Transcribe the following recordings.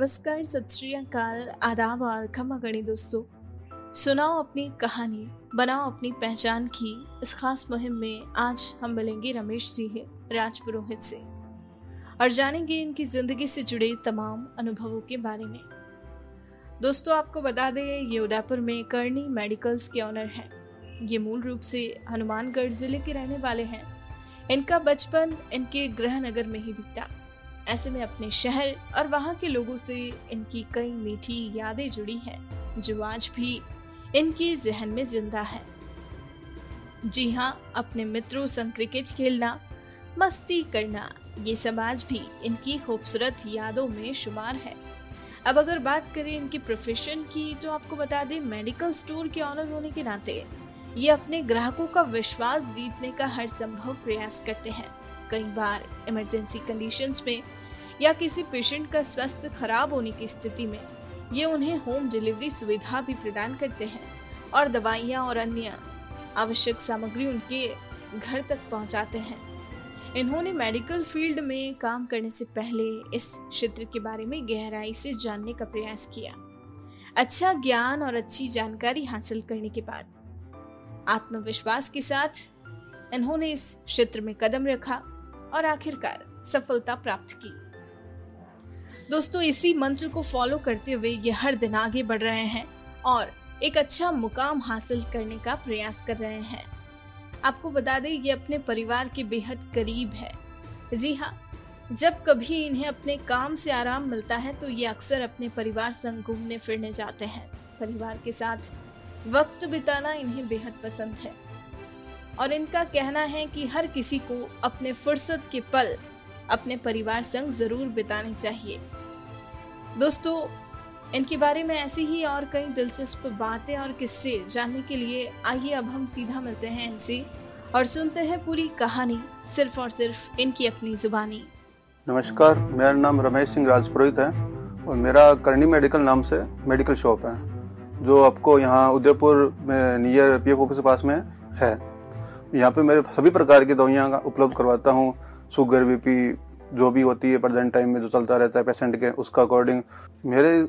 नमस्कार, सत श्री अकाल, आदाब और खमा गणी दोस्तों। सुनाओ अपनी कहानी, बनाओ अपनी पहचान की। इस खास मुहिम में आज हम मिलेंगे रमेश सिंह राजपुरोहित से। और जानेंगे इनकी ज़िंदगी से जुड़े तमाम अनुभवों के बारे में। दोस्तों, आपको बता दें, ये उदयपुर में करनी मेडिकल्स के ऑनर हैं। ये मूल रूप से हनुमानगढ़ ज़िले के रहने वाले हैं। इनका बचपन इनके गृह नगर में ही बीता। ऐसे में अपने शहर और वहाँ के लोगों से इनकी कई मीठी यादें जुड़ी हैं, जो आज भी इनके जहन में ज़िंदा है। जी हाँ अपने मित्रों संग क्रिकेट खेलना, मस्ती करना, ये सब आज भी इनकी खूबसूरत यादों में शुमार है। अब अगर बात करें इनके प्रोफेशन की तो आपको बता दें मेडिकल स्टोर के ऑनर होने के नाते, ये अपने ग्राहकों का विश्वास जीतने का हर संभव प्रयास करते हैं। कई बार इमरजेंसी कंडीशंस में या किसी पेशेंट का स्वास्थ्य खराब होने की स्थिति में ये उन्हें होम डिलीवरी सुविधा भी प्रदान करते हैं और दवाइयाँ और अन्य आवश्यक सामग्री उनके घर तक पहुँचाते हैं। इन्होंने मेडिकल फ़ील्ड में काम करने से पहले इस क्षेत्र के बारे में गहराई से जानने का प्रयास किया। अच्छा ज्ञान और अच्छी जानकारी हासिल करने के बाद आत्मविश्वास के साथ इन्होंने इस क्षेत्र में कदम रखा और आखिरकार सफलता प्राप्त की। दोस्तों, इसी मंत्र को फॉलो करते हुए ये हर दिन आगे बढ़ रहे हैं और एक अच्छा मुकाम हासिल करने का प्रयास कर रहे हैं। आपको बता दें, ये अपने परिवार के बेहद करीब है। जी हाँ जब कभी इन्हें अपने काम से आराम मिलता है तो ये अक्सर अपने परिवार संग घूमने फिरने जाते हैं। परिवार के साथ वक्त बिताना इन्हें बेहद पसंद है। और इनका कहना है कि हर किसी को अपने फुर्सत के पल अपने परिवार संग ज़रूर बिताने चाहिए। दोस्तों, इनके बारे में ऐसी ही और कई दिलचस्प बातें और किस्से जानने के लिए आइए अब हम सीधा मिलते हैं इनसे और सुनते हैं पूरी कहानी सिर्फ़ और सिर्फ़ इनकी अपनी जुबानी। नमस्कार, मेरा नाम रमेश सिंह राजपुरोहित है और मेरा करनी मेडिकल नाम से मेडिकल शॉप है, जो आपको यहाँ उदयपुर में नियर पी एफ़ ऑफ़िस के पास में है। यहाँ पे मेरे सभी प्रकार की दवाइयाँ उपलब्ध करवाता हूँ। शुगर बीपी जो भी होती है प्रेजेंट टाइम में जो चलता रहता है पेशेंट के, उसका अकॉर्डिंग मेरे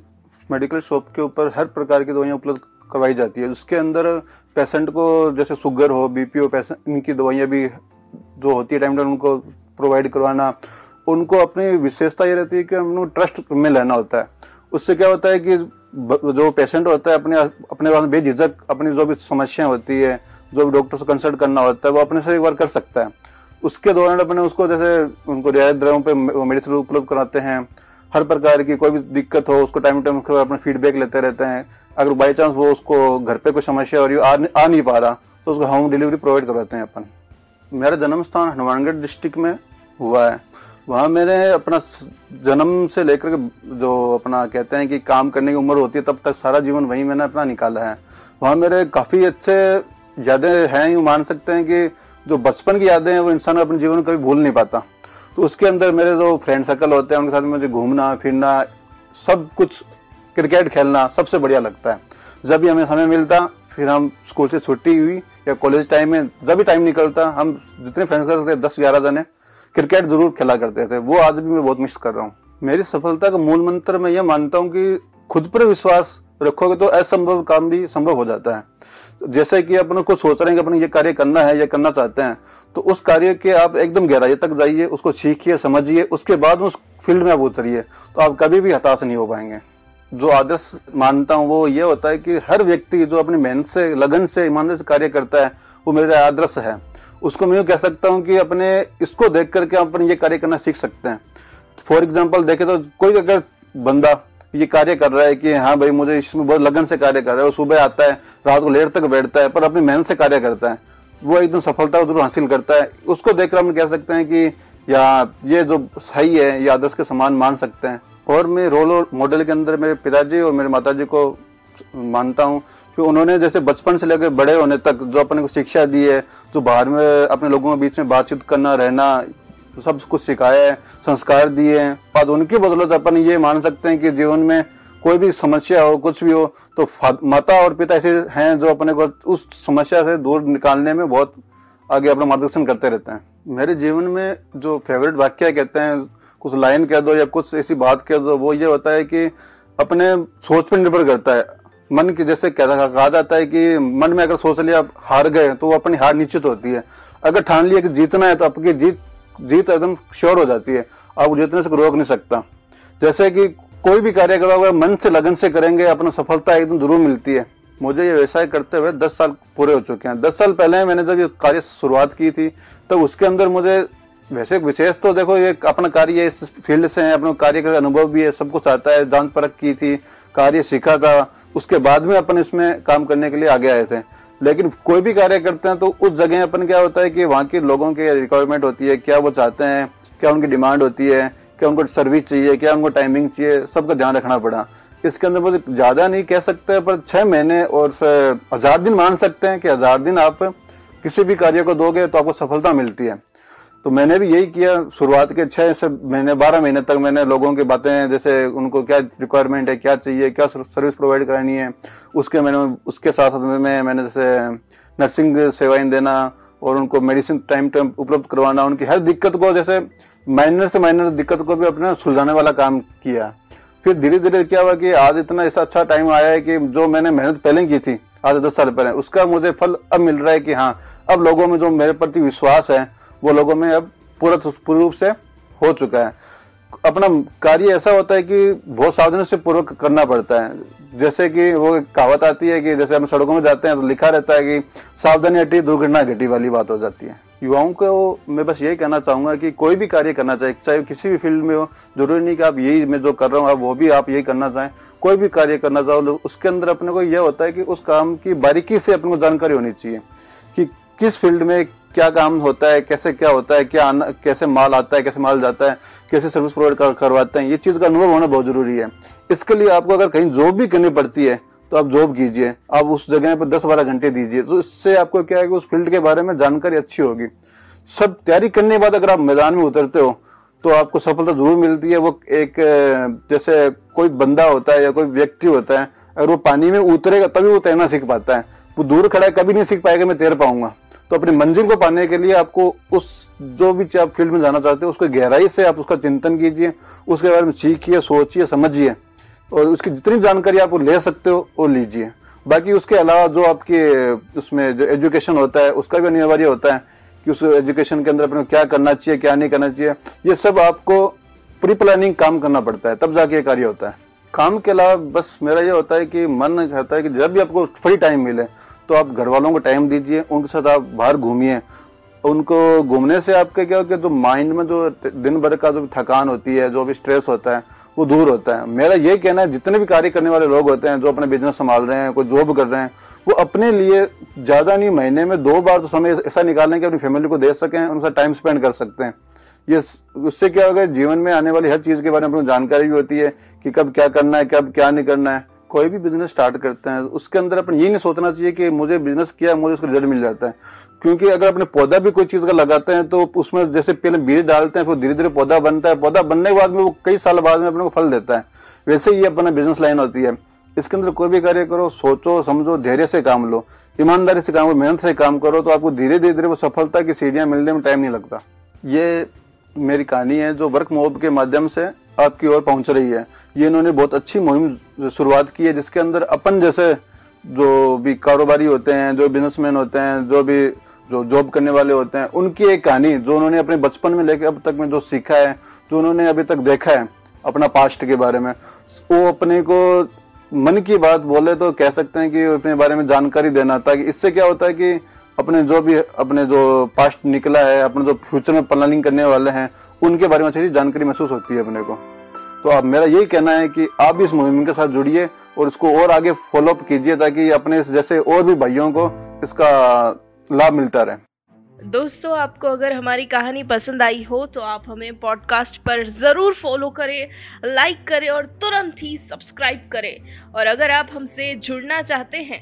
मेडिकल शॉप के ऊपर हर प्रकार की दवाइयाँ उपलब्ध करवाई जाती है। उसके अंदर पेशेंट को जैसे शुगर हो बीपी हो पेशेंट इनकी दवाइयाँ भी जो होती है टाइम टाइम उनको प्रोवाइड करवाना, उनको अपनी विशेषता ये रहती है कि हम ट्रस्ट में लेना होता है। उससे क्या होता है कि जो पेशेंट होता है अपने अपने पास बेझिझक, अपनी जो भी समस्याएँ होती है जो भी डॉक्टर से कंसल्ट करना होता है वो अपने से एक बार कर सकता है। उसके दौरान अपने उसको जैसे उनको रियायत दरों पे मेडिसिन उपलब्ध कराते हैं। हर प्रकार की कोई भी दिक्कत हो उसको टाइम टाइम अपना फीडबैक लेते रहते हैं। अगर बाई चांस वो उसको घर पे कोई समस्या हो रही आ, आ नहीं पा रहा तो उसको होम डिलीवरी प्रोवाइड करवाते हैं अपन। मेरा जन्म स्थान हनुमानगढ़ डिस्ट्रिक्ट में हुआ है। वहाँ मैंने अपना जन्म से लेकर के जो अपना कहते हैं कि काम करने की उम्र होती है तब तक सारा जीवन वही मैंने अपना निकाला है। वहाँ मेरे काफ़ी अच्छे यादें हैं, यूँ मान सकते हैं कि जो बचपन की यादें हैं, वो इंसान अपने जीवन में कभी भूल नहीं पाता। तो उसके अंदर मेरे जो फ्रेंड सर्कल होते हैं, उनके साथ मुझे घूमना, फिरना, सब कुछ क्रिकेट खेलना सबसे बढ़िया लगता है। जब भी हमें समय मिलता, फिर हम स्कूल से छुट्टी हुई या कॉलेज टाइम में जब भी टाइम निकलता, हम जितने फ्रेंड फ्रेंड्स थे दस ग्यारह जने क्रिकेट ज़रूर खेला करते थे। वो आज भी मैं बहुत मिस कर रहा हूँ। मेरी सफलता का मूल मंत्र मैं ये मानता हूँ कि खुद पर विश्वास रखोगे तो असंभव काम भी संभव हो जाता है। जैसे कि अपन कुछ सोच रहे हैं कि अपन ये कार्य करना है या करना चाहते हैं तो उस कार्य के आप एकदम गहराई तक जाइए, उसको सीखिए, समझिए, उसके बाद उस फ़ील्ड में आप उतरिए तो आप कभी भी हताश नहीं हो पाएँगे। जो आदर्श मानता हूँ वो ये होता है कि हर व्यक्ति जो अपनी मेहनत से, लगन से, ईमानदारी से कार्य करता है, वो मेरा आदर्श है। उसको मैं कह सकता हूँ कि अपने, इसको देख करके अपन ये कार्य करना सीख सकते हैं। फॉर एग्ज़ाम्पल देखे तो कोई अगर बंदा ये कार्य कर रहा है कि हाँ भाई, मुझे इसमें बहुत लगन से कार्य कर रहा है वो सुबह आता है, रात को लेट तक बैठता है, पर अपनी मेहनत से कार्य करता है। वो एकदम सफलता ज़रूर हासिल करता है। उसको देखकर हम कह सकते हैं कि या ये जो सही है, ये आदर्श के समान मान सकते हैं। और मैं रोल मॉडल के अंदर मेरे पिताजी और मेरे माताजी को मानता हूँ कि उन्होंने जैसे बचपन से लेकर बड़े होने तक जो अपने को शिक्षा दी है, जो बाहर में अपने लोगों के बीच में बातचीत करना, रहना सब कुछ सिखाया है संस्कार दिए हैं और उनकी बदौलत अपन ये मान सकते हैं कि जीवन में कोई भी समस्या हो, कुछ भी हो तो माता और पिता ऐसे हैं जो अपने को उस समस्या से दूर निकालने में बहुत आगे अपना मार्गदर्शन करते रहते हैं। मेरे जीवन में जो फेवरेट वाक्य कहते हैं, कुछ लाइन कह दो या कुछ ऐसी बात कह दो, वो ये होता है कि अपने सोच पर निर्भर करता है। मन की जैसे कहा जाता है कि मन में अगर सोच लिया, हार गए तो वो अपनी हार निश्चित होती है। अगर ठान लिया कि जीतना है तो आपकी जीत जीत एकदम श्योर हो जाती है। आप जीतने से रोक नहीं सकता। जैसे कि कोई भी कार्य करो अगर मन से, लगन से करेंगे, अपना सफलता एकदम ज़रूर मिलती है। मुझे ये व्यवसाय करते हुए दस साल पूरे हो चुके हैं। दस साल पहले मैंने जब ये कार्य शुरुआत की थी तब तो उसके अंदर मुझे वैसे विशेष तो देखो, ये अपना कार्य इस फ़ील्ड से है, अपने कार्य का अनुभव भी है, सब कुछ आता है। दान परख की थी, कार्य सीखा था। उसके बाद में अपन इसमें काम करने के लिए आगे आए थे। लेकिन कोई भी कार्य करते हैं तो उस जगह अपन क्या होता है कि वहाँ के लोगों की रिक्वायरमेंट होती है, क्या वो चाहते हैं, क्या उनकी डिमांड होती है, क्या उनको सर्विस चाहिए, क्या उनको टाइमिंग चाहिए, सबका ध्यान रखना पड़ा। इसके अंदर मुझे ज़्यादा नहीं कह सकते, पर छह महीने और हज़ार दिन मान सकते हैं कि हज़ार दिन आप किसी भी कार्य को दोगे तो आपको सफलता मिलती है। तो मैंने भी यही किया शुरुआत के छह से महीने, बारह महीने तक मैंने लोगों की बातें, जैसे उनको क्या रिक्वायरमेंट है, क्या चाहिए, क्या सर्विस प्रोवाइड करानी है, उसके मैंने, उसके साथ साथ में मैंने जैसे नर्सिंग सेवाएँ देना और उनको मेडिसिन टाइम टाइम उपलब्ध करवाना, उनकी हर दिक्कत को जैसे माइनर से माइनर दिक्कत को भी अपने सुलझाने वाला काम किया। फिर धीरे धीरे क्या हुआ कि आज इतना ऐसा अच्छा टाइम आया है कि जो मैंने मेहनत पहले की थी, आज दस साल पहले, उसका मुझे फल अब मिल रहा है कि हाँ अब लोगों में जो मेरे प्रति विश्वास है वो लोगों में अब पूरा पूर्ण रूप से हो चुका है। अपना कार्य ऐसा होता है कि बहुत सावधानी से पूर्वक करना पड़ता है। जैसे कि वो कहावत आती है कि जैसे हम सड़कों में जाते हैं तो लिखा रहता है कि सावधानी हटी, दुर्घटना घटी वाली बात हो जाती है। युवाओं को मैं बस यही कहना चाहूँगा कि कोई भी कार्य करना चाहे चाहे किसी भी फ़ील्ड में हो, ज़रूरी नहीं कि आप यही मैं जो कर रहा हूँ वो भी आप यही करना चाहें। कोई भी कार्य करना चाहो तो उसके अंदर अपने को यह होता है कि उस काम की बारीकी से अपने को जानकारी होनी चाहिए कि किस फ़ील्ड में क्या काम होता है कैसे क्या होता है क्या आना, कैसे माल आता है कैसे माल जाता है कैसे सर्विस प्रोवाइड कर, करवाते हैं ये चीज़ का अनुभव होना बहुत ज़रूरी है। इसके लिए आपको अगर कहीं जॉब भी करनी पड़ती है तो आप जॉब कीजिए। आप उस जगह पर दस बारह घंटे दीजिए। तो इससे आपको क्या है कि उस फ़ील्ड के बारे में जानकारी अच्छी होगी। सब तैयारी करने के बाद अगर आप मैदान में उतरते हो तो आपको सफलता ज़रूर मिलती है। वो एक जैसे कोई बंदा होता है या कोई व्यक्ति होता है अगर वो पानी में उतरेगा तभी वो तैरना सीख पाता है। वो दूर खड़ा है कभी नहीं सीख पाएगा मैं तैर पाऊँगा। तो अपनी मंजिल को पाने के लिए आपको उस, जो भी आप फ़ील्ड में जाना चाहते हो, उसको गहराई से आप उसका चिंतन कीजिए, उसके बारे में सीखिए, सोचिए, समझिए, और उसकी जितनी जानकारी आप ले सकते हो, वो लीजिए। बाकी उसके अलावा जो आपके उसमें जो एजुकेशन होता है, उसका भी अनिवार्य होता है कि उस एजुकेशन के अंदर अपने क्या करना चाहिए, क्या नहीं करना चाहिए, ये सब आपको प्री प्लानिंग काम करना पड़ता है, तब जाके ये कार्य होता है। काम के अलावा बस मेरा ये होता है कि मन कहता है कि जब भी आपको फ्री टाइम मिले तो आप घर वालों को टाइम दीजिए, उनके साथ आप बाहर घूमिए। उनको घूमने से आपके क्या होगा जो माइंड में जो दिन भर का जो थकान होती है, जो भी स्ट्रेस होता है, वो दूर होता है। मेरा ये कहना है, जितने भी कार्य करने वाले लोग होते हैं, जो अपने बिज़नेस संभाल रहे हैं, कोई जॉब कर रहे हैं, वो अपने लिए ज़्यादा नहीं, महीने में दो बार तो समय ऐसा निकालें कि अपनी फैमिली को दे सकें, उनके साथ टाइम स्पेंड कर सकते हैं। ये उससे क्या होगा जीवन में आने वाली हर चीज़ के बारे में जानकारी भी होती है कि कब क्या करना है, कब क्या नहीं करना है। कोई भी बिज़नेस स्टार्ट करते हैं, उसके अंदर अपन ये नहीं सोचना चाहिए कि मुझे बिज़नेस किया मुझे उसका रिज़ल्ट मिल जाता है। क्योंकि अगर अपने पौधा भी कोई चीज़ का लगाते हैं तो उसमें जैसे पहले बीज डालते हैं, फिर धीरे धीरे पौधा बनता है। पौधा बनने के बाद में वो कई साल बाद में अपने को फल देता है। वैसे ही अपना बिज़नेस लाइन होती है। इसके अंदर कोई भी कार्य करो, सोचो, समझो, धैर्य से काम लो। ईमानदारी से काम करो, मेहनत से काम करो तो आपको धीरे धीरे धीरे वो सफलता की सीढ़ियाँ मिलने में टाइम नहीं लगता। ये मेरी कहानी है, जो वर्क मोब के माध्यम से आपकी ओर पहुँच रही है। ये इन्होंने बहुत अच्छी मुहिम शुरुआत की है, जिसके अंदर अपन जैसे जो भी कारोबारी होते हैं, जो बिजनेसमैन होते हैं, जो भी जो जॉब करने वाले होते हैं, उनकी एक कहानी जो उन्होंने अपने बचपन में लेकर अब तक में जो सीखा है, जो उन्होंने अभी तक देखा है अपना पास्ट के बारे में, वो अपने को मन की बात बोले तो कह सकते हैं कि अपने बारे में जानकारी देना, ताकि इससे क्या होता है कि अपने जो भी, अपने जो पास्ट निकला है, अपने जो फ्यूचर में प्लानिंग करने वाले हैं, उनके बारे में अच्छी जानकारी महसूस होती है अपने को। तो अब मेरा यही कहना है कि आप भी इस मुहिम के साथ जुड़िए और इसको और आगे फॉलोअप कीजिए ताकि अपने जैसे और भी भाइयों को इसका लाभ मिलता रहे। दोस्तों, आपको अगर हमारी कहानी पसंद आई हो तो आप हमें पॉडकास्ट पर ज़रूर फॉलो करें लाइक करें और तुरंत ही सब्सक्राइब करें। और अगर आप हमसे जुड़ना चाहते हैं